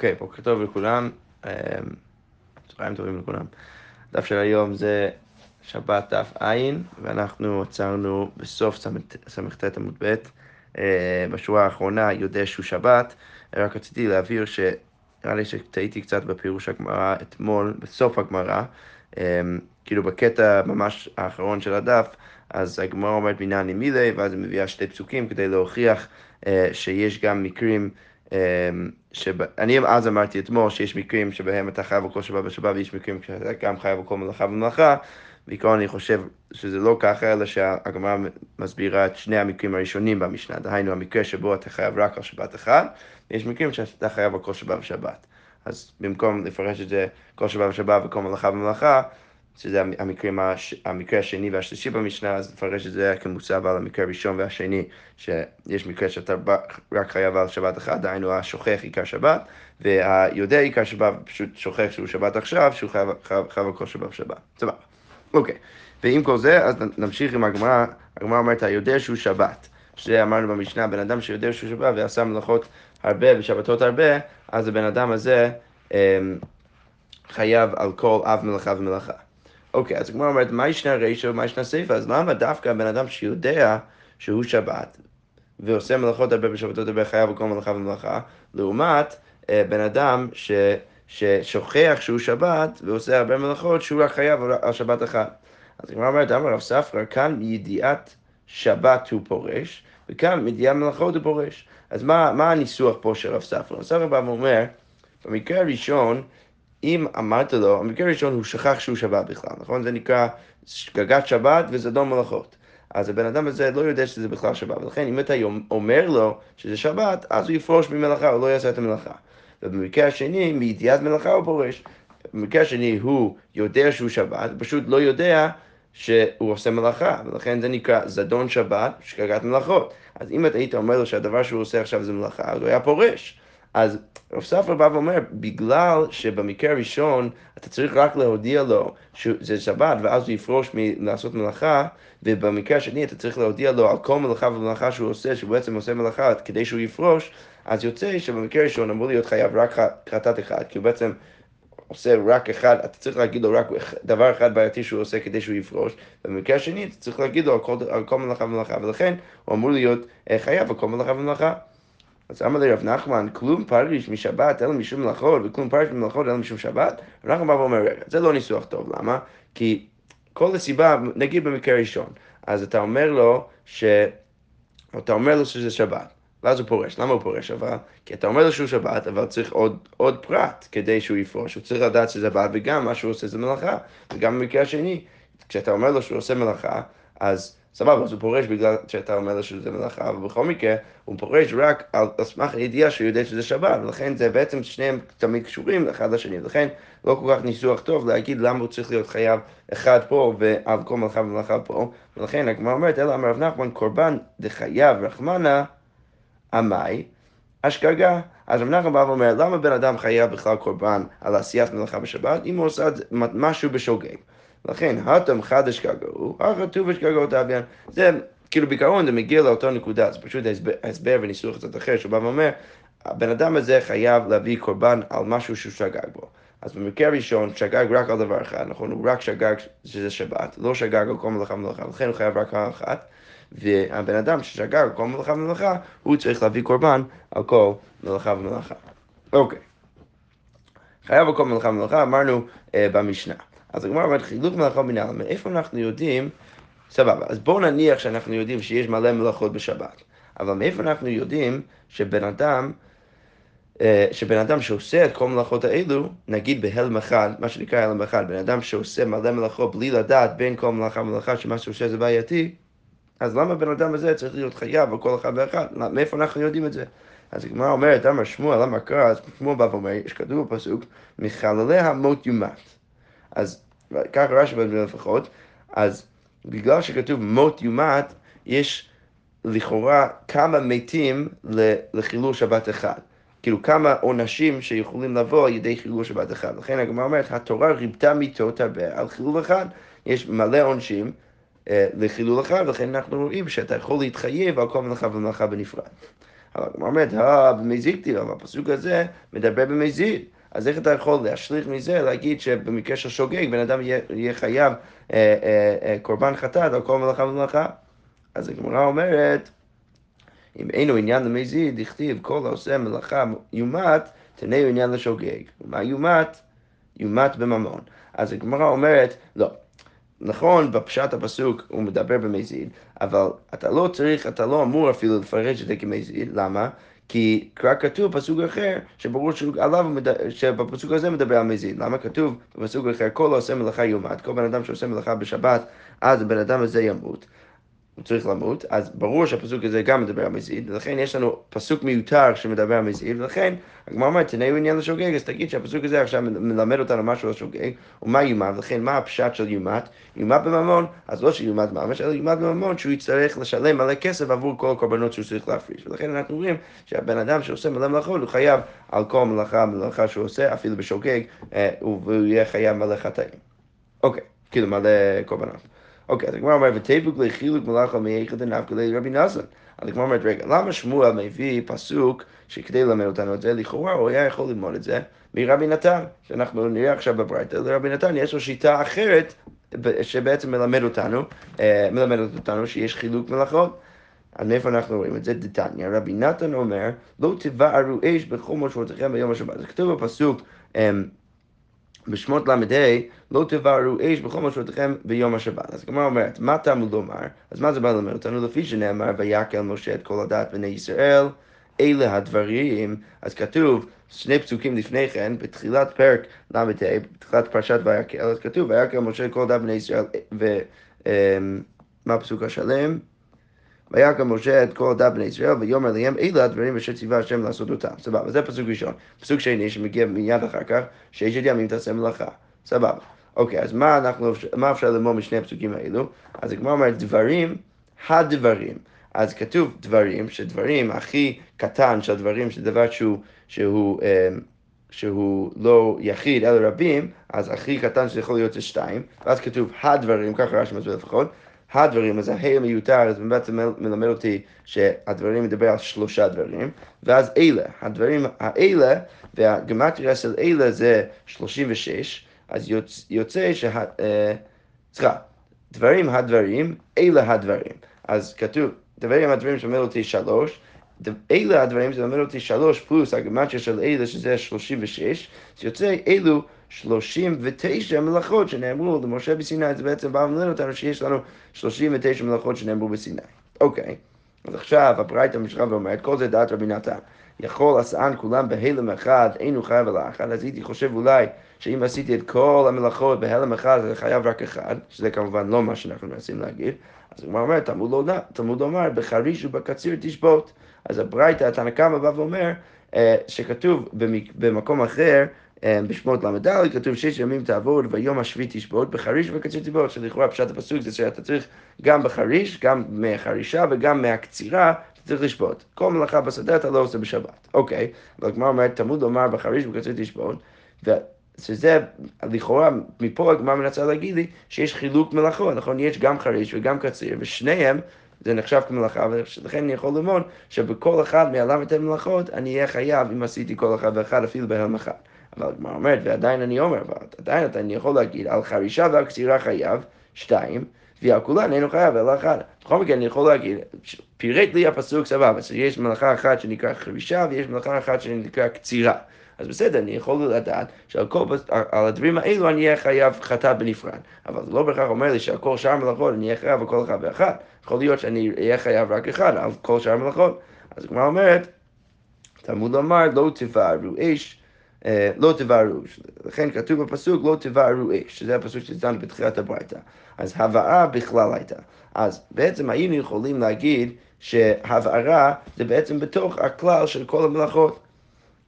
אוקיי, בוקר טוב לכולם. אמ, צהריים טובים לכולם. דף של היום זה שבת דף ע', ואנחנו עצרנו בסוף ס"ט עמוד ב', אה, בשורה האחרונה, יודע שהוא שבת. רק רציתי להבהיר שנראה לי שטעיתי קצת בפירוש הגמרא אתמול, בסוף הגמרא, אמ, כאילו בקטע ממש האחרון של הדף, אז הגמרא אומרת מינני מילי, ואז היא מביאה שתי פסוקים כדי להוכיח אה, שיש גם מקרים אמ, שאני אז אמרתי אתמול שיש מקרים שבהם אתה חייב על שבת ושבת ויש מקרים שאתה גם חייב על מלאכה ומלאכה. בעיקרון אני חושב שזה לא ככה, אלא שהגמרא מסבירה את שני המקרים הראשונים במשנה, דהיינו המקרה שבו אתה חייב רק על שבת אחד, ויש מקרים שאתה חייב על כל שבת ושבת. אז במקום לפרש את זה כל שבת ושבת וכל מלאכה ומלאכה, שזה המקרים, המקרה השני והשלישי במשנה, אז נפרש את זה כמוצב על המקרה הראשון והשני, שיש מקרה שאתה רק חייב על שבת אחת, דהיינו השוכח עיקר שבת, והיודע עיקר שבת פשוט שוכח שהוא שבת עכשיו, שהוא חייב, חייב, חייב על כל שבת ושבת. סבבה. אוקיי. ועם כל זה, אז נמשיך עם הגמרא, הגמרא אומרת, היודע שהוא שבת. שזה אמרנו במשנה, בן אדם שיודע שהוא שבת ועשה מלאכות הרבה ושבתות הרבה, אז הבן אדם הזה אמ, חייב על כל אב מלאכה ומלאכה. אוקיי, אז הגמרא אומרת, מה ישנה רישא ומה ישנה סיפא? אז למה דווקא הבן אדם שיודע שהוא שבת, ועושה מלאכות הרבה בשבתות הרבה חייב וכל מלאכה ומלאכה, לעומת אה, בן אדם ש, ששוכח שהוא שבת ועושה הרבה מלאכות שהוא רק חייב על שבת אחת. אז הגמרא אומרת, אמר רב ספרא, כאן מידיעת שבת הוא פורש, וכאן מידיעת מלאכות הוא פורש. אז מה, מה הניסוח פה של רב ספרא? רב ספרא בא ואומר, במקרה הראשון, אם אמרת לו, המקרה הראשון הוא שכח שהוא שבת בכלל, נכון? זה נקרא שגגת שבת וזדון מלאכות. אז הבן אדם הזה לא יודע שזה בכלל שבת, ולכן אם אתה אומר לו שזה שבת, אז הוא יפרוש ממלאכה, הוא לא יעשה את המלאכה. ובמקרה השני, מידיעת מלאכה הוא פורש. במקרה השני הוא יודע שהוא שבת, פשוט לא יודע שהוא עושה מלאכה, ולכן זה נקרא זדון שבת, שגגת מלאכות. אז אם אתה היית אומר לו שהדבר שהוא עושה עכשיו זה מלאכה, אז הוא היה פורש. אז רב ספר בא ואומר, בגלל שבמקרה הראשון אתה צריך רק להודיע לו שזה שבת ואז הוא יפרוש מלעשות מלאכה, ובמקרה השני אתה צריך להודיע לו על כל מלאכה ומלאכה שהוא עושה, שהוא בעצם עושה מלאכה כדי שהוא יפרוש, אז יוצא שבמקרה הראשון אמור להיות חייב רק חטאת אחד, כי הוא בעצם עושה רק אחד, אתה צריך להגיד לו רק דבר אחד בעייתי שהוא עושה כדי שהוא יפרוש, ובמקרה השני אתה צריך להגיד לו על כל, על כל מלאכה ומלאכה, ולכן הוא אמור להיות אה, חייב על כל מלאכה ומלאכה. אז אמר לי רב נחמן, כלום פריש משבת אלא משום מלאכות, וכלום פריש ממלאכות אלא משום שבת? רב בא ואומר, רגע, זה לא ניסוח טוב, למה? כי כל הסיבה, נגיד במקרה ראשון, אז אתה אומר לו ש... אתה אומר לו שזה שבת, ואז הוא פורש. למה הוא פורש אבל? כי אתה אומר לו שהוא שבת, אבל צריך עוד, עוד פרט כדי שהוא יפרוש. הוא צריך לדעת שזה שבת, וגם מה שהוא עושה זה מלאכה. וגם במקרה השני, כשאתה אומר לו שהוא עושה מלאכה, אז... סבבה, אז הוא פורש בגלל שאתה אומר לו שזה מלאכה, אבל בכל מקרה, הוא פורש רק על, סמך הידיעה שהוא יודע שזה שבת, ולכן זה בעצם שניהם תמיד קשורים אחד לשני, ולכן לא כל כך ניסוח טוב להגיד למה הוא צריך להיות חייב אחד פה ועל כל מלאכה ומלאכה פה, ולכן הגמרא אומרת, אלא אמר רב נחמן, קורבן דחייב רחמנה, עמי, השגגה. אז רב נחמן בא ואומר, למה בן אדם חייב בכלל קורבן על עשיית מלאכה בשבת, אם הוא עושה משהו בשוגג? לכן, הטם חדש כגאו, החטוב אשגגו תביאן. זה, כאילו בעיקרון זה מגיע לאותו נקודה, זה פשוט הסבר וניסוח קצת אחר, שהוא בא ואומר, הבן אדם הזה חייב להביא קורבן על משהו שהוא שגג בו. אז במקרה הראשון, שגג רק על דבר אחד, נכון? הוא רק שגג שזה שבת, לא שגג על כל מלאכה ומלאכה, לכן הוא חייב רק על אחת. והבן אדם ששגג על כל מלאכה ומלאכה, הוא צריך להביא קורבן על כל מלאכה ומלאכה. אוקיי. חייב על כל מלאכה ומלאכה, אמרנו אה, במשנה. אז הגמרא אומרת חילוק מלאכה מנהל, מאיפה אנחנו יודעים, סבבה, אז בואו נניח שאנחנו יודעים שיש מלא מלאכות בשבת, אבל מאיפה אנחנו יודעים שבן אדם, אה, שבן אדם שעושה את כל המלאכות האלו, נגיד בהלם אחד, מה שנקרא הלם אחד, בן אדם שעושה מלא מלאכות בלי לדעת בין כל מלאכה ומלאכה שמה שהוא עושה זה בעייתי, אז למה בן אדם הזה צריך להיות חייב על כל אחד ואחד? מאיפה אנחנו יודעים את זה? אז הגמרא אומרת, אמר שמואל, למה קרא, אז שמואל בא ואומר, יש כתוב בפסוק, מחללי המות יומת. אז רש"י במילה לפחות, אז בגלל שכתוב מות יומת, יש לכאורה כמה מתים לחילול שבת אחד. כאילו כמה עונשים שיכולים לבוא על ידי חילול שבת אחד. לכן הגמרא אומרת, התורה ריבתה מיתות הרבה על חילול אחד, יש מלא עונשים אה, לחילול אחד, ולכן אנחנו רואים שאתה יכול להתחייב על כל מלאכה ומלאכה בנפרד. אבל הגמרא אומרת, אה, כתיב, אבל הפסוק הזה מדבר במזיד. אז איך אתה יכול להשליך מזה, להגיד שבמקרה של שוגג, בן אדם יהיה, יהיה חייב אה, אה, אה, קורבן חטאת על כל מלאכה ומלאכה? אז הגמרא אומרת, אם אינו עניין למזיד, דכתיב כל העושה מלאכה יומת, תנאו עניין לשוגג. מה יומת? יומת בממון. אז הגמרא אומרת, לא. נכון, בפשט הפסוק הוא מדבר במזיד, אבל אתה לא צריך, אתה לא אמור אפילו לפרש את זה כמזיד, למה? כי כבר כתוב בפסוק אחר, שברור שעליו, שבפסוק הזה מדבר על מזיד. למה כתוב בפסוק אחר, כל העושה מלאכה יומת, כל בן אדם שעושה מלאכה בשבת, אז הבן אדם הזה ימות. הוא צריך למות, אז ברור שהפסוק הזה גם מדבר על מזיד, ולכן יש לנו פסוק מיותר שמדבר על מזיד, ולכן הגמרא אומרת, תנאו עניין לשוגג, אז תגיד שהפסוק הזה עכשיו מלמד אותנו משהו על שוגג, ומה יומת, ולכן מה הפשט של יומת? יומת בממון, אז לא שיומת ממש, אלא יומת בממון שהוא יצטרך לשלם מלא כסף עבור כל הקורבנות שהוא צריך להפריש, ולכן אנחנו רואים שהבן אדם שעושה מלא מלאכות, הוא חייב על כל מלאכה, מלאכה שהוא עושה, אפילו בשוגג, אה, והוא יהיה חייב מלא חטאים. אוקיי, כאילו מלא קורבנות. אוקיי, אז הגמרא אומרת, ותיבוק לחילוק מלאכה מאיכא דנפקא לרבי נזן. אז הגמרא אומרת, רגע, למה שמואל מביא פסוק שכדי ללמד אותנו את זה, לכאורה הוא היה יכול ללמוד את זה מרבי נתן, שאנחנו נראה עכשיו בברייתא, לרבי נתן יש לו שיטה אחרת שבעצם מלמד אותנו, אה, מלמדת אותנו שיש חילוק מלאכות. אז מאיפה אנחנו רואים את זה? דתניא, רבי נתן אומר, לא תבערו אש בכל מושבותיכם ביום השבת. זה כתוב בפסוק, אמ, בשמות ל"ה, לא תבערו אש בכל משרותיכם ביום השבת. אז הגמרא אומרת, מה תלמוד לומר? אז מה זה בא ללמד אותנו? לפי שנאמר, ויקל משה את כל הדת בני ישראל, אלה הדברים. אז כתוב, שני פסוקים לפני כן, בתחילת פרק ל"ה, בתחילת פרשת ויקל, אז כתוב, ויקל משה את כל הדת בני ישראל, ומה הפסוק השלם? ויקם משה את כל עדת בני ישראל, ויאמר להם, אלה הדברים אשר ציווה השם לעשות אותם. סבבה, זה פסוק ראשון. פסוק שני שמגיע מיד אחר כך, ששת ימים תעשה מלאכה. סבבה. אוקיי, אז מה, אנחנו, מה אפשר ללמוד משני הפסוקים האלו? אז הגמרא אומרת, דברים, הדברים. אז כתוב דברים, שדברים הכי קטן של דברים, שדבר שהוא, שהוא, אמ, שהוא לא יחיד אלא רבים, אז הכי קטן שיכול להיות זה שתיים, ואז כתוב הדברים, ככה רש"י מסביר לפחות, הדברים, אז ההי המיותר, אז בעצם מלמד אותי שהדברים מדבר על שלושה דברים, ואז אלה, הדברים האלה, והגמטריה של אלה זה 36, אז יוצא, שה... אה, סליחה, דברים הדברים, אלה הדברים. אז כתוב, דברים הדברים שמלמד אותי שלוש, אלה הדברים שמלמד אותי שלוש פלוס הגמטריה של אלה שזה 36, אז יוצא אלו 39 מלאכות שנאמרו למשה בסיני, זה בעצם בא ומלמד אותנו שיש לנו 39 מלאכות שנאמרו בסיני. אוקיי, אז עכשיו הברייתא משכה ואומרת, כל זה דעת רבי נתן. יכול עשאן כולם בהלם אחד, אין הוא חייב על האחד, אז הייתי חושב אולי שאם עשיתי את כל המלאכות בהלם אחד, זה חייב רק אחד, שזה כמובן לא מה שאנחנו מנסים להגיד. אז הוא אומר, תלמוד לומר, בחריש ובקציר תשבות. אז הברייתא, התנא קמא בא ואומר, אה, שכתוב במקום אחר, בשמות ל"ד כתוב שש ימים תעבוד ויום השביעי תשבות בחריש וקציר תשבות, שלכאורה פשט הפסוק זה שאתה צריך גם בחריש, גם מהחרישה וגם מהקצירה, אתה צריך לשבות. כל מלאכה בשדה אתה לא עושה בשבת. אוקיי, אבל הגמרא אומרת, תמוד לומר בחריש וקציר תשבות, שזה, לכאורה, מפה הגמרא מנסה להגיד לי שיש חילוק מלאכות, נכון? יש גם חריש וגם קציר, ושניהם זה נחשב כמלאכה, ולכן אני יכול ללמוד שבכל אחד מהל"ט מלאכות אני אהיה חייב אם עשיתי כל אחד ואחד אפילו בהלם. אבל הגמרא אומרת, ועדיין אני אומר, ועדיין אני יכול להגיד, על חרישה ועל קצירה חייב, שתיים, ועל כולן אינו חייב אלא אחד. בכל מקרה אני יכול להגיד, פירט לי הפסוק סבבה, אז יש מלאכה אחת שנקרא חרישה ויש מלאכה אחת שנקרא קצירה. אז בסדר, אני יכול לדעת שעל כל, על הדברים האלו אני אהיה חייב חטא בנפרד. אבל זה לא בהכרח אומר לי שעל כל שאר המלאכות אני אהיה חייב על כל אחד ואחד. יכול להיות שאני אהיה חייב רק אחד על כל שאר המלאכות. אז הגמרא אומרת, תלמוד לומר, לא תבערו אש לא תבערו, לכן כתוב בפסוק לא תבערו אש, שזה הפסוק שציינו בתחילת הברייתא. אז הבערה בכלל הייתה. אז בעצם היינו יכולים להגיד שהבערה זה בעצם בתוך הכלל של כל המלאכות.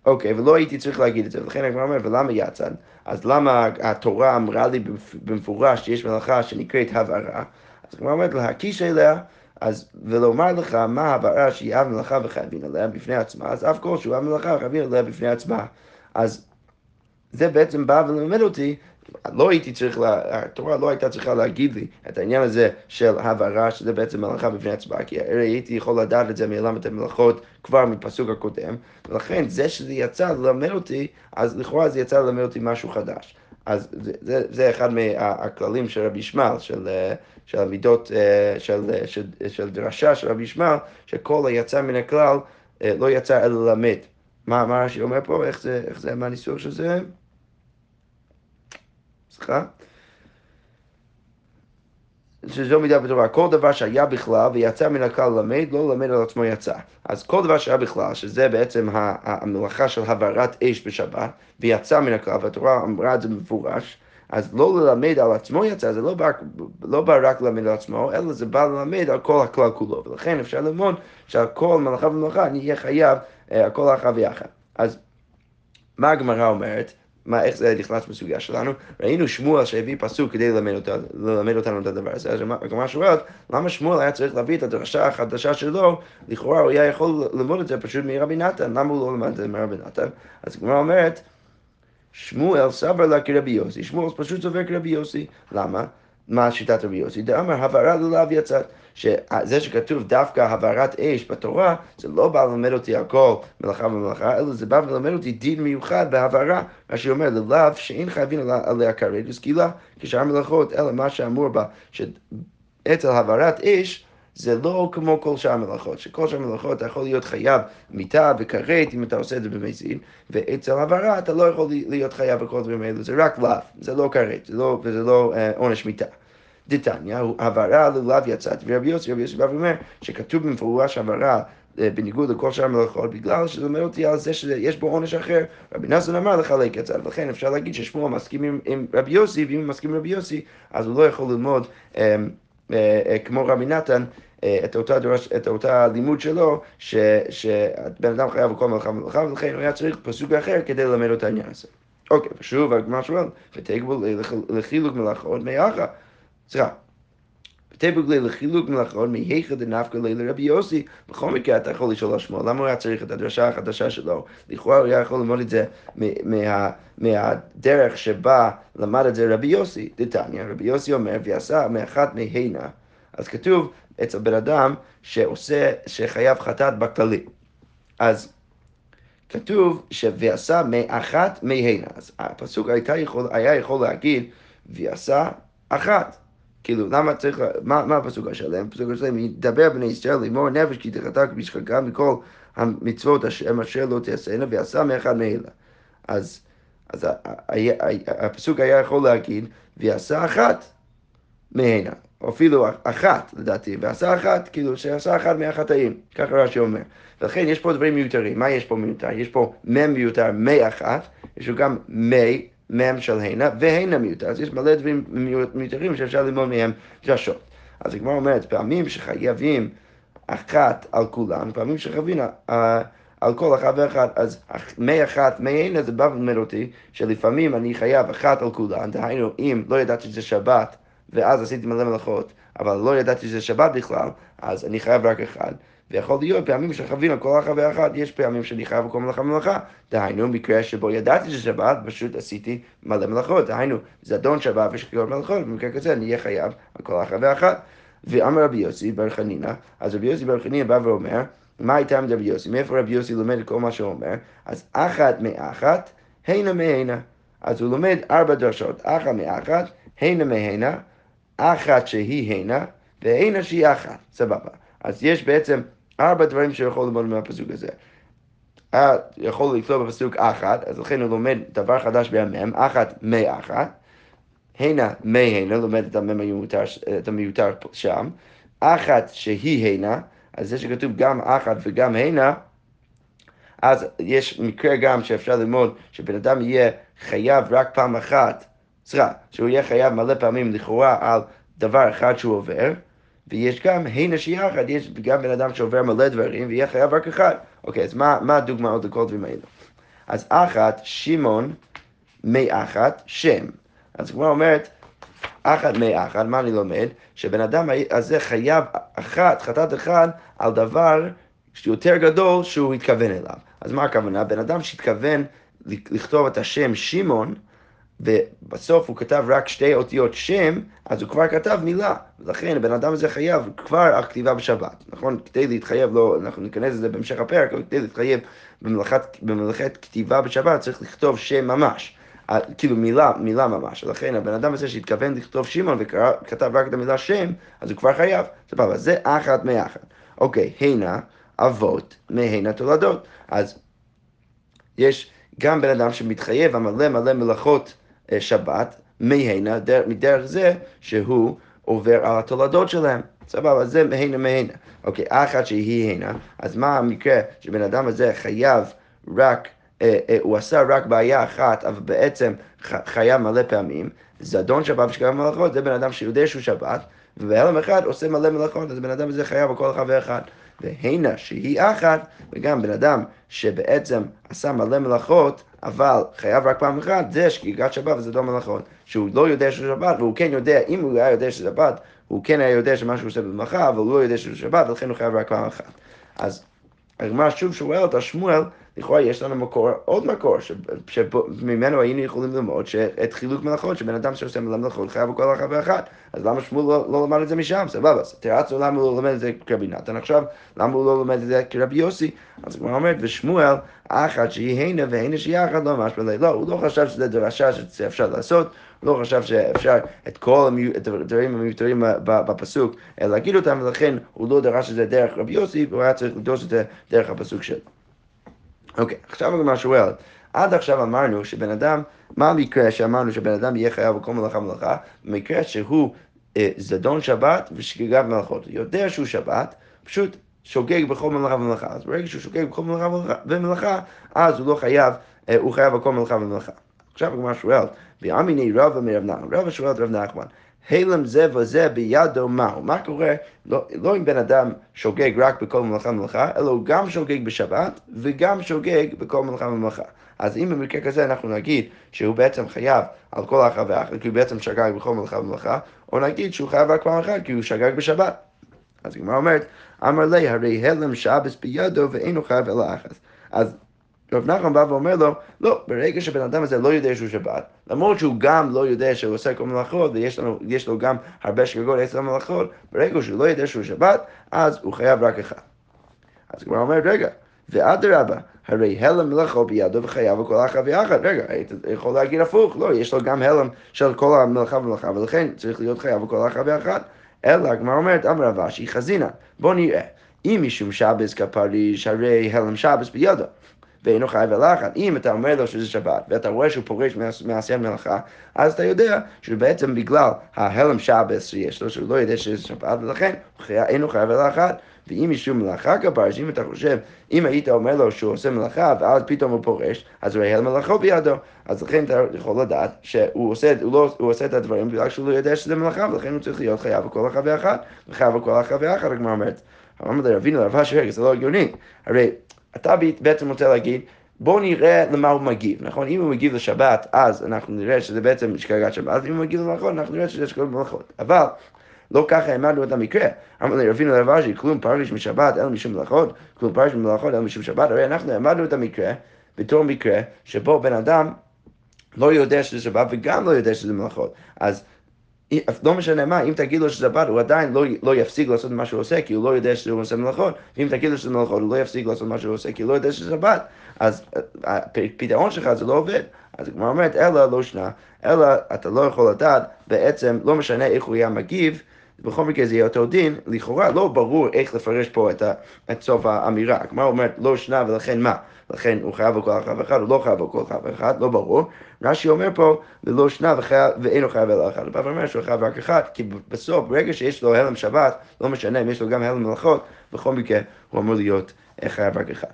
אוקיי, ולא הייתי צריך להגיד את זה, ולכן אני אומר, ולמה יצא? אז למה התורה אמרה לי במפורש שיש מלאכה שנקראת הבערה? אז אני אומרת להקיש אליה, אז ולומר לך מה הבערה שהיא אב מלאכה וחייבים עליה בפני עצמה, אז אף כל שהוא אב מלאכה וחייבים עליה בפני עצמה. אז זה בעצם בא ולמד אותי לא הייתי צריך, לה, התורה לא הייתה צריכה להגיד לי את העניין הזה של הבהרה, שזה בעצם מלאכה בפני עצמה, כי הרי הייתי יכול לדעת את זה מלמד המלאכות כבר מפסוק הקודם, ולכן זה שזה יצא ללמד אותי, אז לכאורה זה יצא ללמד אותי משהו חדש. אז זה, זה, זה אחד מהכללים של רבי ישמעאל, של, של המידות, של, של, של דרשה של רבי ישמעאל, שכל היצא מן הכלל לא יצא אלא ללמד. מה, רש"י אומר פה? איך זה, איך זה, מה הניסוח של זה? סליחה? שזו מידה בתורה, כל דבר שהיה בכלל ויצא מן הכלל ללמד, לא ללמד על עצמו יצא. אז כל דבר שהיה בכלל, שזה בעצם המלאכה של הבערת אש בשבת, ויצא מן הכלל, והתורה אמרה את זה במפורש, אז לא ללמד על עצמו יצא, זה לא בא, לא בא רק ללמד על עצמו, אלא זה בא ללמד על כל הכלל כולו. ולכן אפשר ללמוד שעל כל מלאכה ומלאכה אני אהיה חייב אה, על כל האחד ויחד. אז מה הגמרא אומרת? מה, איך זה נכנס בסוגיה שלנו? ראינו שמואל שהביא פסוק כדי ללמד, אותה, ללמד אותנו את הדבר הזה. אז הגמרא שואלת, למה שמואל היה צריך להביא את הדרשה החדשה שלו? לכאורה הוא היה יכול ללמוד את זה פשוט מרבי נתן, למה הוא לא למד את זה מרבי נתן? אז הגמרא אומרת, שמואל סבר לה כרבי יוסי, שמואל פשוט סובר כרבי יוסי. למה? מה שיטת רבי יוסי? דאמר הבהרה ללאו יצאת. שזה שכתוב דווקא הבערת אש בתורה, זה לא בא ללמד אותי על כל מלאכה ומלאכה, אלא זה בא ללמד אותי דין מיוחד בהבהרה, מה שאומר ללאו שאין חייבים עליה כרת וסקילה, כשאר מלאכות, אלא מה שאמור בה, שאצל הבערת אש, זה לא כמו כל שאר המלאכות, שכל שאר המלאכות אתה יכול להיות חייב מיטה וכרת אם אתה עושה את זה במזין, ואצל הבהרה אתה לא יכול להיות חייב בכל דברים האלו, זה רק לאו, זה לא כרת, לא, וזה לא אה, עונש מיטה. דתניא, הבהרה ללאו יצאת, ורבי יוסי, רבי יוסי בא ואומר שכתוב במפורש הבהרה אה, בניגוד לכל שאר המלאכות, בגלל שזה אומר אותי על זה שיש בו עונש אחר. רבי נסון אמר לחלק את זה, ולכן אפשר להגיד ששמואל מסכים עם, עם רבי יוסי, ואם הוא מסכים עם רבי יוסי, אז הוא לא יכול ללמוד אה, כמו רבי נתן. אה, את אותה, דורש, את אותה לימוד שלו, ש, שבן אדם חייב בכל מלאכה ומלאכה, ולכן הוא היה צריך פסוק אחר כדי ללמד את העניין הזה. אוקיי, ושוב, הגמרא שואל, ותגבול לחילוק מלאכות מאחה. סליחה. ותבוגלי לחילוק מלאכות מהיכא דנפקא לילה רבי יוסי, בכל מקרה אתה יכול לשאול לשמו, למה הוא היה צריך את הדרשה החדשה שלו? לכאורה הוא היה יכול ללמוד את זה מה, מהדרך שבה למד את זה רבי יוסי, דתניא, רבי יוסי אומר, ועשה מאחת מהנה. אז כתוב אצל בן אדם שעושה, שחייב חטאת בכללי. אז כתוב שוועשה מאחת מהנה. אז הפסוק יכול, היה יכול להגיד, ועשה אחת. כאילו, למה צריך, מה, מה הפסוק השלם? הפסוק השלם, ידבר בני ישראל לאמור נפש כי תחתק בשחקה מכל המצוות השם אשר לא תעשינה ועשה מאחד מאלה. אז, אז הפסוק היה יכול להגיד, ועשה אחת מהנה, או אפילו אחת לדעתי, ועשה אחת, כאילו שעשה אחת מהחטאים, ככה רש"י אומר. ולכן יש פה דברים מיותרים, מה יש פה מיותר? יש פה מ' מיותר מאחת, יש פה גם מ' מ' של הנה, והנה מיותר, אז יש מלא דברים מיותרים שאפשר ללמוד מהם דרשות. אז הגמרא אומרת, פעמים שחייבים אחת על כולם, פעמים שחייבים אה, על כל אחת ואחת, אז מאחת, מהנה זה בא ולמד אותי שלפעמים אני חייב אחת על כולן, דהיינו אם לא ידעתי שזה שבת ואז עשיתי מלא מלאכות, אבל לא ידעתי שזה שבת בכלל, אז אני חייב רק אחד. ויכול להיות פעמים שחווינו כל אחת ואחת, יש פעמים שאני חייב בכל מלאכה ומלאכה. דהיינו, מקרה שבו ידעתי שזה שבת, פשוט עשיתי מלא מלאכות. דהיינו, זדון שבת ושקיות מלאכות, במקרה כזה אני אהיה חייב על כל אחת ואחת. ואמר רבי יוסי בר חנינא, אז רבי יוסי בר חנינא בא ואומר, מה הייתה עם רבי יוסי? מאיפה רבי יוסי לומד את כל מה שהוא אומר? אז אחת מאחת, הנה מהנה. אז הוא לומד ארבע דרשות, אחת מאחת, הנה מהנה, אחת שהיא הנה, והנה שהיא אחת. סבבה. אז יש בעצם ארבע דברים שהוא יכול ללמוד מהפסוק הזה. יכול לכתוב בפסוק אחת, אז לכן הוא לומד דבר חדש בהמם, אחת מאחת. הנה מהנה, לומד את המם המיותר, את המיותר שם. אחת שהיא הנה, אז זה שכתוב גם אחת וגם הנה, אז יש מקרה גם שאפשר ללמוד שבן אדם יהיה חייב רק פעם אחת, סליחה, שהוא יהיה חייב מלא פעמים לכאורה על דבר אחד שהוא עובר, ויש גם הנה שיחד, יש גם בן אדם שעובר מלא דברים ויהיה חייב רק אחד. אוקיי, אז מה, מה הדוגמאות לכל דברים האלו? אז אחת, שמעון, מאחת, שם. אז כבר אומרת, אחת מאחת, מה אני לומד? שבן אדם הזה חייב אחת, חטאת אחד, על דבר שיותר גדול שהוא התכוון אליו. אז מה הכוונה? בן אדם שהתכוון לכתוב את השם שמעון, ובסוף הוא כתב רק שתי אותיות שם, אז הוא כבר כתב מילה. ולכן הבן אדם הזה חייב כבר הכתיבה בשבת, נכון? כדי להתחייב, לא, אנחנו ניכנס לזה בהמשך הפרק, אבל כדי להתחייב במלאכת, במלאכת כתיבה בשבת צריך לכתוב שם ממש. כאילו מילה, מילה ממש. לכן הבן אדם הזה שהתכוון לכתוב שמעון וכתב רק את המילה שם, אז הוא כבר חייב. סבבה, זה אחת מאחת. אוקיי, הנה אבות מהנה תולדות. אז יש גם בן אדם שמתחייב המלא מלא מלאכות אה, שבת מהנה, מדרך זה שהוא עובר על התולדות שלהם. סבבה, זה מהנה מהנה. אוקיי, אחת שהיא הנה, אז מה המקרה שבן אדם הזה חייב רק... אה, אה, הוא עשה רק בעיה אחת, אבל בעצם חייב מלא פעמים, זדון שבת ושכב מלאכות, זה בן אדם שיודע שהוא שבת, ובהלם אחד עושה מלא מלאכות, אז בן אדם הזה חייב על כל אחד ואחד. והנה שהיא אחת, וגם בן אדם שבעצם עשה מלא מלאכות, אבל חייב רק פעם אחת, זה שגיגת שבת וזה דום מלאכות. שהוא לא יודע שהוא שבת, והוא כן יודע, אם הוא היה יודע שזה שבת, הוא כן היה יודע שמה שהוא עושה במלאכה, אבל הוא לא יודע שזה שבת, ולכן הוא חייב רק פעם אחת. אז הגמרא שוב שואלת על שמואל, לכאורה יש לנו מקור, עוד מקור, שממנו היינו יכולים ללמוד את חילוק מלאכות, שבן אדם שעושה מלאכות חייב בכל אחת ואחת. אז למה שמואל לא, לא למד את זה משם? סבבה, אז תרצו למה הוא לא לומד את זה כרבי נתן עכשיו, למה הוא לא לומד את זה כרבי יוסי? אז הוא אומר, ושמואל, אחת שהיא הנה והנה שהיא אחת, לא ממש בלילה. לא, הוא לא חשב שזה דרשה שאפשר לעשות, הוא לא חשב שאפשר את כל הדברים המיותרים בפסוק להגיד אותם, ולכן הוא לא דרש את זה דרך רבי יוסי, הוא היה צריך לדרוש את זה דרך הפסוק שלו. אוקיי, עכשיו הגמרא שואלת, עד עכשיו אמרנו שבן אדם, מה המקרה שאמרנו שבן אדם יהיה חייב בכל מלאכה ומלאכה? במקרה שהוא אה, זדון שבת ושגיגת מלאכות. יודע שהוא שבת, פשוט שוגג בכל מלאכה ומלאכה. אז ברגע שהוא שוגג בכל מלאכה ומלאכה, אז הוא לא חייב, אה, הוא חייב בכל מלאכה ומלאכה. עכשיו הגמרא שואלת, ואמיני רבא מרב נחמן, רבא שואל את רב נחמן, הלם זה וזה בידו מהו. מה קורה, לא, לא אם בן אדם שוגג רק בכל מלאכה ומלאכה, אלא הוא גם שוגג בשבת וגם שוגג בכל מלאכה ומלאכה. אז אם במקרה כזה אנחנו נגיד שהוא בעצם חייב על כל אחת ואחת, כי הוא בעצם שגג בכל מלאכה ומלאכה, או נגיד שהוא חייב רק פעם אחת כי הוא שגג בשבת. אז הגמרא אומרת, אמר לי, הרי הלם שבס בידו ואינו חייב אלא אחת. אז רב נחמן בא ואומר לו, לא, ברגע שבן אדם הזה לא יודע שהוא שבת, למרות שהוא גם לא יודע שהוא עושה כל מלאכות, ויש לנו, לו גם הרבה שגגות עשר מלאכות, ברגע שהוא לא יודע שהוא שבת, אז הוא חייב רק אחד. אז כבר אומר, רגע, ואדרבה, הרי הלם מלאכו בידו וחייב כל אחת ואחת. רגע, היית יכול להגיד הפוך, לא, יש לו גם הלם של כל המלאכה ומלאכה, ולכן צריך להיות חייב כל אחת ואחת. אלא הגמרא אומרת, אמר רב אשי חזינא, בוא נראה. אם משום שבס כפריש, הרי הלם שבס בידו. ואינו חייב אחת. אם אתה אומר לו שזה שבת, ואתה רואה שהוא פורש מעשיית מלאכה, אז אתה יודע שבעצם בגלל ההלם שבס שיש לו, שהוא לא יודע שזה שבת, ולכן אינו חייב אחת. ואם משום מלאכה כפרש, אם אתה חושב, אם היית אומר לו שהוא עושה מלאכה ואז פתאום הוא פורש, אז הוא יהיה מלאכו בידו. אז לכן אתה יכול לדעת שהוא עושה, הוא לא, הוא עושה את הדברים בגלל שהוא לא יודע שזה מלאכה, ולכן הוא צריך להיות חייב בכל אחת ואחת, וחייב בכל אחת ואחת, הגמרא אומרת. אמר לרבינו לרב אשר, זה לא הגיוני. הרי אתה בעצם רוצה להגיד, בואו נראה למה הוא מגיב, נכון? אם הוא מגיב לשבת, אז אנחנו נראה שזה בעצם שכרגת שבת, אם הוא מגיב למלאכות, אנחנו נראה שזה שכרגת מלאכות. אבל לא ככה העמדנו את המקרה. אמר לי רבינו לרבז'י, כלום פרש משבת אלא משום מלאכות, כלום פרש ממלאכות אלא משום שבת, הרי אנחנו העמדנו את המקרה בתור מקרה שבו בן אדם לא יודע שזה שבת וגם לא יודע שזה מלאכות. אז לא משנה מה, אם תגיד לו שזה בת, הוא עדיין לא, לא יפסיק לעשות מה שהוא עושה, כי הוא לא יודע שהוא עושה מלאכות, ואם תגיד לו שזה מלאכות, הוא לא יפסיק לעשות מה שהוא עושה, כי הוא לא יודע שזה בת, אז הפתרון שלך זה לא עובד. אז הגמרא אומרת, אלא לא שנה, אלא אתה לא יכול לדעת, בעצם לא משנה איך הוא היה מגיב, בכל מקרה זה יהיה אותו דין, לכאורה לא ברור איך לפרש פה את, ה, את סוף האמירה. הגמרא אומרת לא שנה ולכן מה? לכן הוא חייב בכל אחד ואחד, הוא לא חייב בכל אחד ואחד, לא ברור. רש"י אומר פה, ולא שנה ואינו חייב אלא אחד. הוא אומר שהוא חייב רק אחד, כי בסוף, ברגע שיש לו הלם שבת, לא משנה אם יש לו גם הלם מלאכות, בכל מקרה הוא אמור להיות חייב רק אחד.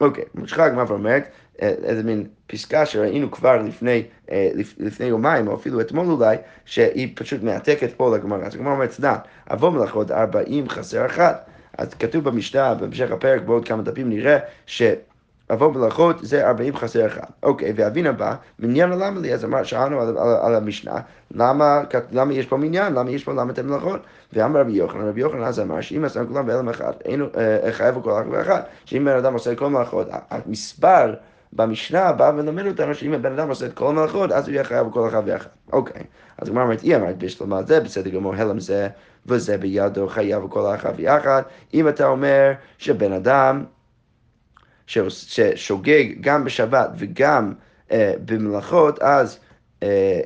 אוקיי, ממשיכה הגמרא ואומרת, אה, איזה מין פסקה שראינו כבר לפני, אה, לפני יומיים, או אפילו אתמול אולי, שהיא פשוט מעתקת פה לגמרא. אז הגמרא אומרת, צדן, אבוא מלאכות ארבעים חסר אחת. אז כתוב במשנה, בהמשך הפרק, בעוד כמה דפים נראה, ש... אבוא מלאכות זה ארבעים חסר אחד. אוקיי, ואבין הבא, מניין למה לי, אז אמר, שאלנו על, על, על המשנה, למה, למה יש פה מניין, למה יש פה למה אתם מלאכות? ואמר רבי יוחנן, רבי יוחנן אז אמר, שאם עשינו כולם בהלם אחד, אינו אה, חייב כל אחת ואחת, שאם בן אדם עושה כל מלאכות, המספר במשנה בא ולמד אותנו שאם הבן אדם עושה את כל המלאכות, אז הוא יהיה חייב בכל אחד ואחד. אוקיי, אז הגמרא אומרת, היא אמרת בשלמה זה, בסדר גמור, הלם זה, וזה בידו חייב בכל אחד ואחד. אם אתה אומר שבן אדם ששוגג גם בשבת וגם אה, במלאכות, אז... אה,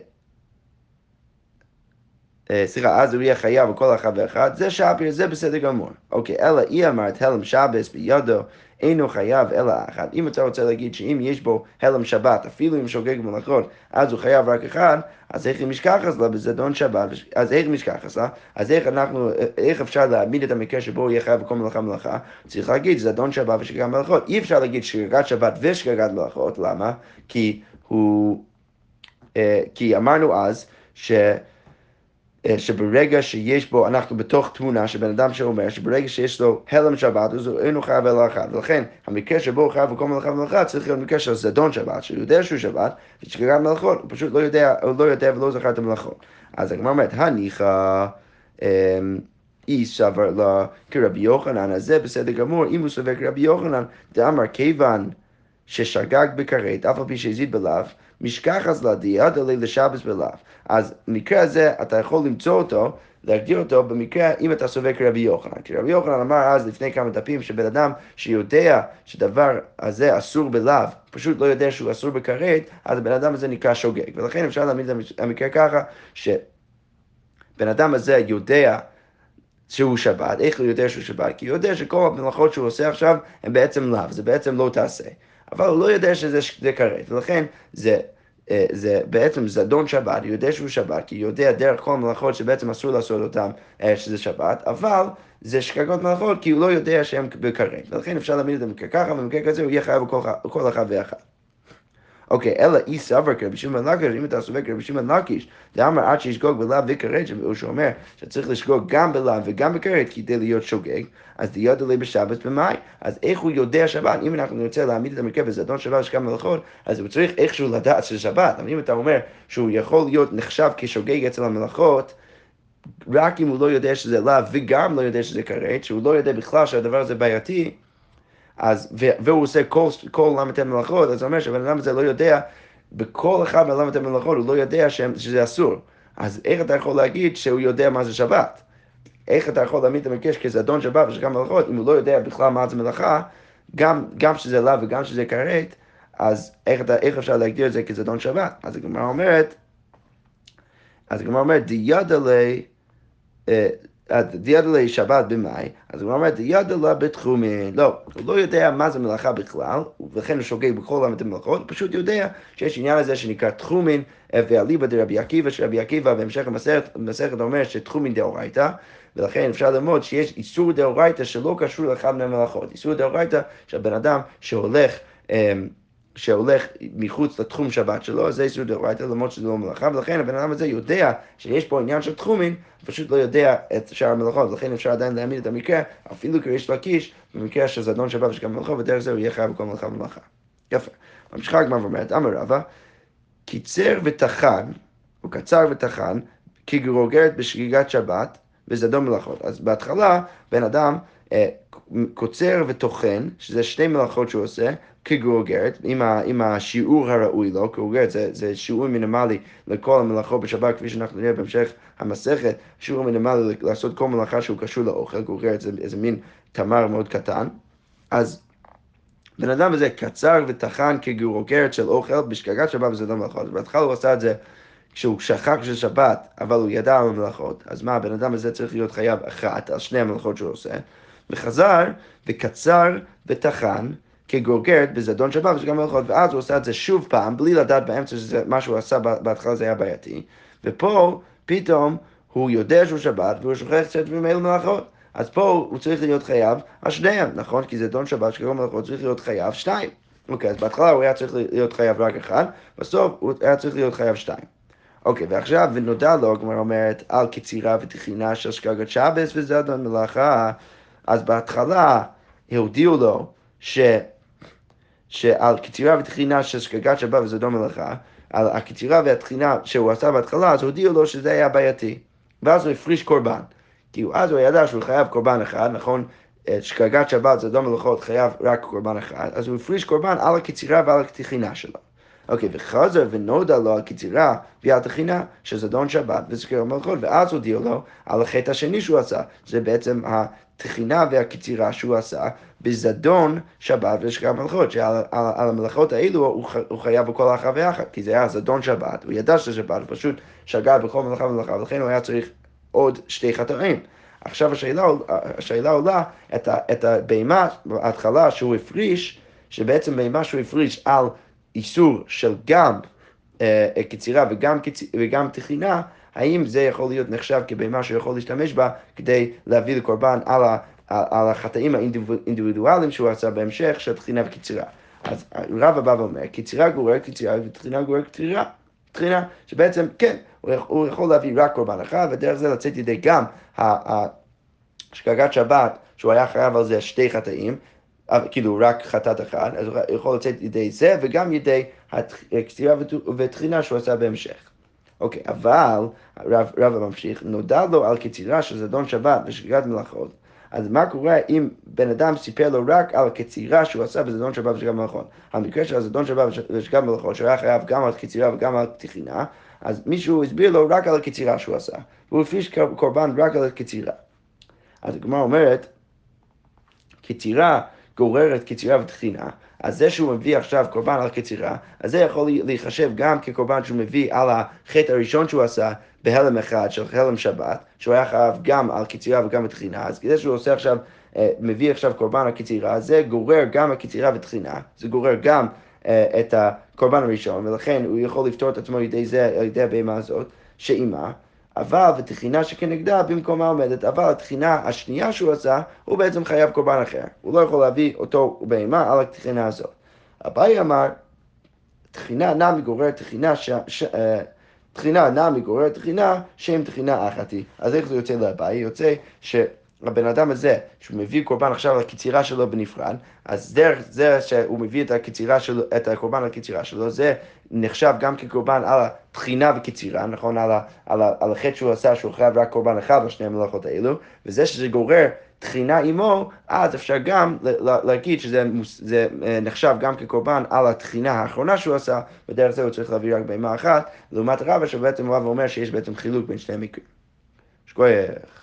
אה, סליחה, אז הוא יהיה חייב בכל אחד ואחד, זה שפיר, זה בסדר גמור. אוקיי, אלא היא אמרת הלם שבס בידו, אינו חייב אלא אחד. אם אתה רוצה להגיד שאם יש בו הלם שבת, אפילו אם שוגג מלאכות, אז הוא חייב רק אחד, אז איך משכחס לה בזדון שבת, אז איך משכחס לה? אז איך אנחנו, איך אפשר להעמיד את המקרה שבו הוא יהיה חייב בכל מלאכה מלאכה? צריך להגיד זדון שבת ושגגת מלאכות. אי אפשר להגיד שגגת שבת ושגגת מלאכות, למה? כי הוא, אה, כי אמרנו אז, ש... אה, שברגע שיש בו, אנחנו בתוך תמונה של בן אדם שאומר שברגע שיש לו הלם שבת, אז הוא אינו חייב אלא אחד. ולכן, המקרה שבו הוא חייב בכל מלאכה ומלאכה צריך להיות מקרה של זדון שבת, שהוא יודע שהוא שבת, ושגגת מלאכות, הוא פשוט לא יודע, הוא לא יודע ולא זכר את המלאכות. אז הגמרא אומרת, הניחא... אמ, אי סבר לה כרבי יוחנן, אז זה בסדר גמור, אם הוא סובר כרבי יוחנן, דאמר כיוון ששגג בכרת, אף על פי שהזיד בלאו, משכח אז לדיאדה לשבס בלאו. אז במקרה הזה אתה יכול למצוא אותו, להגדיר אותו במקרה אם אתה סובר כרבי יוחנן. כי רבי יוחנן אמר אז לפני כמה דפים שבן אדם שיודע שדבר הזה אסור בלאו, פשוט לא יודע שהוא אסור בכרת, אז הבן אדם הזה נקרא שוגג. ולכן אפשר להעמיד את המקרה ככה, שבן אדם הזה יודע שהוא שבת, איך הוא יודע שהוא שבת? כי הוא יודע שכל המלאכות שהוא עושה עכשיו הם בעצם לאו, זה בעצם לא תעשה. אבל הוא לא יודע שזה כרת, ולכן זה, אה, זה בעצם זדון שבת, הוא יודע שהוא שבת, כי הוא יודע דרך כל המלאכות שבעצם אסור לעשות אותן אה, שזה שבת, אבל זה שגגות מלאכות כי הוא לא יודע שהן בכרת, ולכן אפשר להעמיד זה ככה, ובמקרה כזה הוא יהיה חייב בכל אחד ואחד. אוקיי, אלא אי סבר כרבי שמעון לקיש, אם אתה סובר כרבי שמעון לקיש, דאמר עד שישגוג בלאו וכרת, הוא שאומר שצריך לשגוג גם בלאו וגם בכרת כדי להיות שוגג, אז דיוד עלי בשבת במאי. אז איך הוא יודע שבת? אם אנחנו נרצה להעמיד את המקרה בזדון שבת ושכם מלאכות, אז הוא צריך איכשהו לדעת שזה שבת. אבל אם אתה אומר שהוא יכול להיות נחשב כשוגג אצל המלאכות, רק אם הוא לא יודע שזה לאו וגם לא יודע שזה כרת, שהוא לא יודע בכלל שהדבר הזה בעייתי, אז, והוא עושה כל, כל ל"ט מלאכות, אז זה אומר שהבן אדם הזה לא יודע, בכל אחד מל"ט מלאכות הוא לא יודע שהם, שזה אסור. אז איך אתה יכול להגיד שהוא יודע מה זה שבת? איך אתה יכול להעמיד את המקש כזדון שבת ושגם מלאכות, אם הוא לא יודע בכלל מה זה מלאכה, גם, גם שזה לאו וגם שזה כרת, אז איך, אתה, איך אפשר להגדיר את זה כזדון שבת? אז הגמרא אומרת, אז הגמרא אומרת, דידה לי, אה, דיאדה לה שבת במאי, אז הוא אומר, דיאדה לה בתחומין. לא, הוא לא יודע מה זה מלאכה בכלל, ולכן הוא שוגג בכל עולם את המלאכות, הוא פשוט יודע שיש עניין הזה שנקרא תחומין, ואליבא דרבי עקיבא, שרבי עקיבא בהמשך המסכת אומר שתחומין דאורייתא, ולכן אפשר ללמוד שיש איסור דאורייתא שלא קשור לאחד מהמלאכות. איסור דאורייתא שהבן אדם שהולך אמ, שהולך מחוץ לתחום שבת שלו, אז זה איסור דאורייתא, למרות שזה לא מלאכה, ולכן הבן אדם הזה יודע שיש פה עניין של תחומים, פשוט לא יודע את שאר המלאכות, ולכן אפשר עדיין להעמיד את המקרה, אפילו כריש לקיש, במקרה של זדון שבת ושגם מלאכה, ודרך זה הוא יהיה חייב בכל מלאכה ומלאכה. יפה. ממשיכה הגמרא ואומרת, אמר רבא, קיצר וטחן, או קצר וטחן, כגרוגרת בשגיגת שבת וזדון מלאכות. אז בהתחלה, בן אדם קוצר וטוחן, שזה שתי מלאכות שהוא עושה, כגרוגרת, עם, ה, עם השיעור הראוי לו, גרוגרת זה, זה שיעור מינימלי לכל המלאכות בשבת, כפי שאנחנו נראה בהמשך המסכת, שיעור מינימלי לעשות כל מלאכה שהוא קשור לאוכל, גרוגרת זה איזה מין תמר מאוד קטן. אז בן אדם הזה קצר וטחן כגרוגרת של אוכל בשגגת שבת וזה לא מלאכות. בהתחלה הוא עשה את זה כשהוא שכח של שבת, אבל הוא ידע על המלאכות, אז מה, הבן אדם הזה צריך להיות חייב אחת על שני המלאכות שהוא עושה, וחזר וקצר וטחן כגוגרת בזדון שבת ושגם מלאכות, ואז הוא עושה את זה שוב פעם, בלי לדעת באמצע שזה מה שהוא עשה בהתחלה זה היה בעייתי, ופה פתאום הוא יודע שהוא שבת והוא שוכח קצת ממילא מלאכות. אז פה הוא צריך להיות חייב על שניהם, נכון? כי זה דון שבת שגם מלאכות צריך להיות חייב שתיים. אוקיי, אז בהתחלה הוא היה צריך להיות חייב רק אחד, בסוף הוא היה צריך להיות חייב שתיים. אוקיי, ועכשיו, ונודע לו, הגמרא אומרת, על קצירה ותחינה של שגגת שבס וזדון מלאכה, אז בהתחלה הודיעו לו ש... שעל קצירה ותחינה של שגגת שבת וזדון מלאכה, על הקצירה והתחינה שהוא עשה בהתחלה, אז הודיעו לו שזה היה בעייתי. ואז הוא הפריש קורבן. כי אז הוא ידע שהוא חייב קורבן אחד, נכון? את שגגת שבת, זדון מלאכות, חייב רק קורבן אחד, אז הוא הפריש קורבן על הקצירה ועל התחינה שלו. אוקיי, וחזר ונודע לו על קצירה ועל תחינה, שזדון שבת וזכיר המלכות, ואז הודיעו לו על החטא השני שהוא עשה, זה בעצם התחינה והקצירה שהוא עשה בזדון שבת וזכיר המלכות, שעל על, על המלאכות האלו הוא, הוא חייב בכל אחת ואחת, כי זה היה זדון שבת, הוא ידע שזה שבת, הוא פשוט שגה בכל מלאכה ומלאכה, ולכן הוא היה צריך עוד שתי חטאים. עכשיו השאלה, השאלה עולה את, את הבהמה בהתחלה שהוא הפריש, שבעצם בהמה שהוא הפריש על איסור של גם אה, קצירה וגם, קצ... וגם תחינה, האם זה יכול להיות נחשב כבהמה שהוא יכול להשתמש בה כדי להביא לקורבן על, ה, על החטאים האינדיבידואליים שהוא עשה בהמשך של תחינה וקצירה. אז רבא בא ואומר, קצירה גוררת קצירה ותחינה גוררת קצירה. תחינה, שבעצם, כן, הוא יכול להביא רק קורבן אחד, ודרך זה לצאת ידי גם שגגת שבת, שהוא היה חייב על זה שתי חטאים, כאילו רק חטאת אחד, אז הוא יכול לצאת ידי זה וגם ידי הקצירה וטחינה שהוא עשה בהמשך. אוקיי, אבל, רב, רב ממשיך, נודע לו על קצירה של זדון שבת ושגגת מלאכות, אז מה קורה אם בן אדם סיפר לו רק על הקצירה שהוא עשה בזדון שבת ושגגת מלאכות? המקרה של הזדון שבת ושגגת מלאכות, שהוא היה חייב גם על קצירה וגם על תחינה, אז מישהו הסביר לו רק על הקצירה שהוא עשה, והוא הפריש קורבן רק על הקצירה. אז הגמרא אומרת, קצירה גוררת קצירה ותחינה, אז זה שהוא מביא עכשיו קורבן על קצירה, אז זה יכול להיחשב גם כקורבן שהוא מביא על החטא הראשון שהוא עשה בהלם אחד של הלם שבת, שהוא היה חייב גם על קצירה וגם בתחינה, אז כדי שהוא עושה עכשיו, אה, מביא עכשיו קורבן על קצירה, זה גורר גם הקצירה ותחינה, זה גורר גם אה, את הקורבן הראשון, ולכן הוא יכול לפתור את עצמו על ידי זה, על ידי הבהמה הזאת, שאימה, אבל ותחינה שכנגדה במקומה עומדת, אבל התחינה השנייה שהוא עשה, הוא בעצם חייב קורבן אחר. הוא לא יכול להביא אותו בהמה על התחינה הזאת. אביי אמר, תחינה נמי גוררת תחינה, ש... ש... אה, תחינה נמי גוררת תחינה, שם תחינה אחתי. אז איך זה יוצא לאביי? יוצא ש... הבן אדם הזה, שהוא מביא קורבן עכשיו לקצירה שלו בנפרד, אז דרך זה שהוא מביא את הקצירה שלו, את הקורבן לקצירה שלו, זה נחשב גם כקורבן על התחינה וקצירה, נכון? על, ה, על, ה, על החטא שהוא עשה, שהוא חייב רק קורבן אחד בשני המלאכות האלו, וזה שזה גורר תחינה עמו, אז אפשר גם להגיד שזה זה אה, נחשב גם כקורבן על התחינה האחרונה שהוא עשה, ודרך זה הוא צריך להביא רק בהמה אחת, לעומת רבא שבעצם רבא אומר שיש בעצם חילוק בין שני המקרים. שכוח.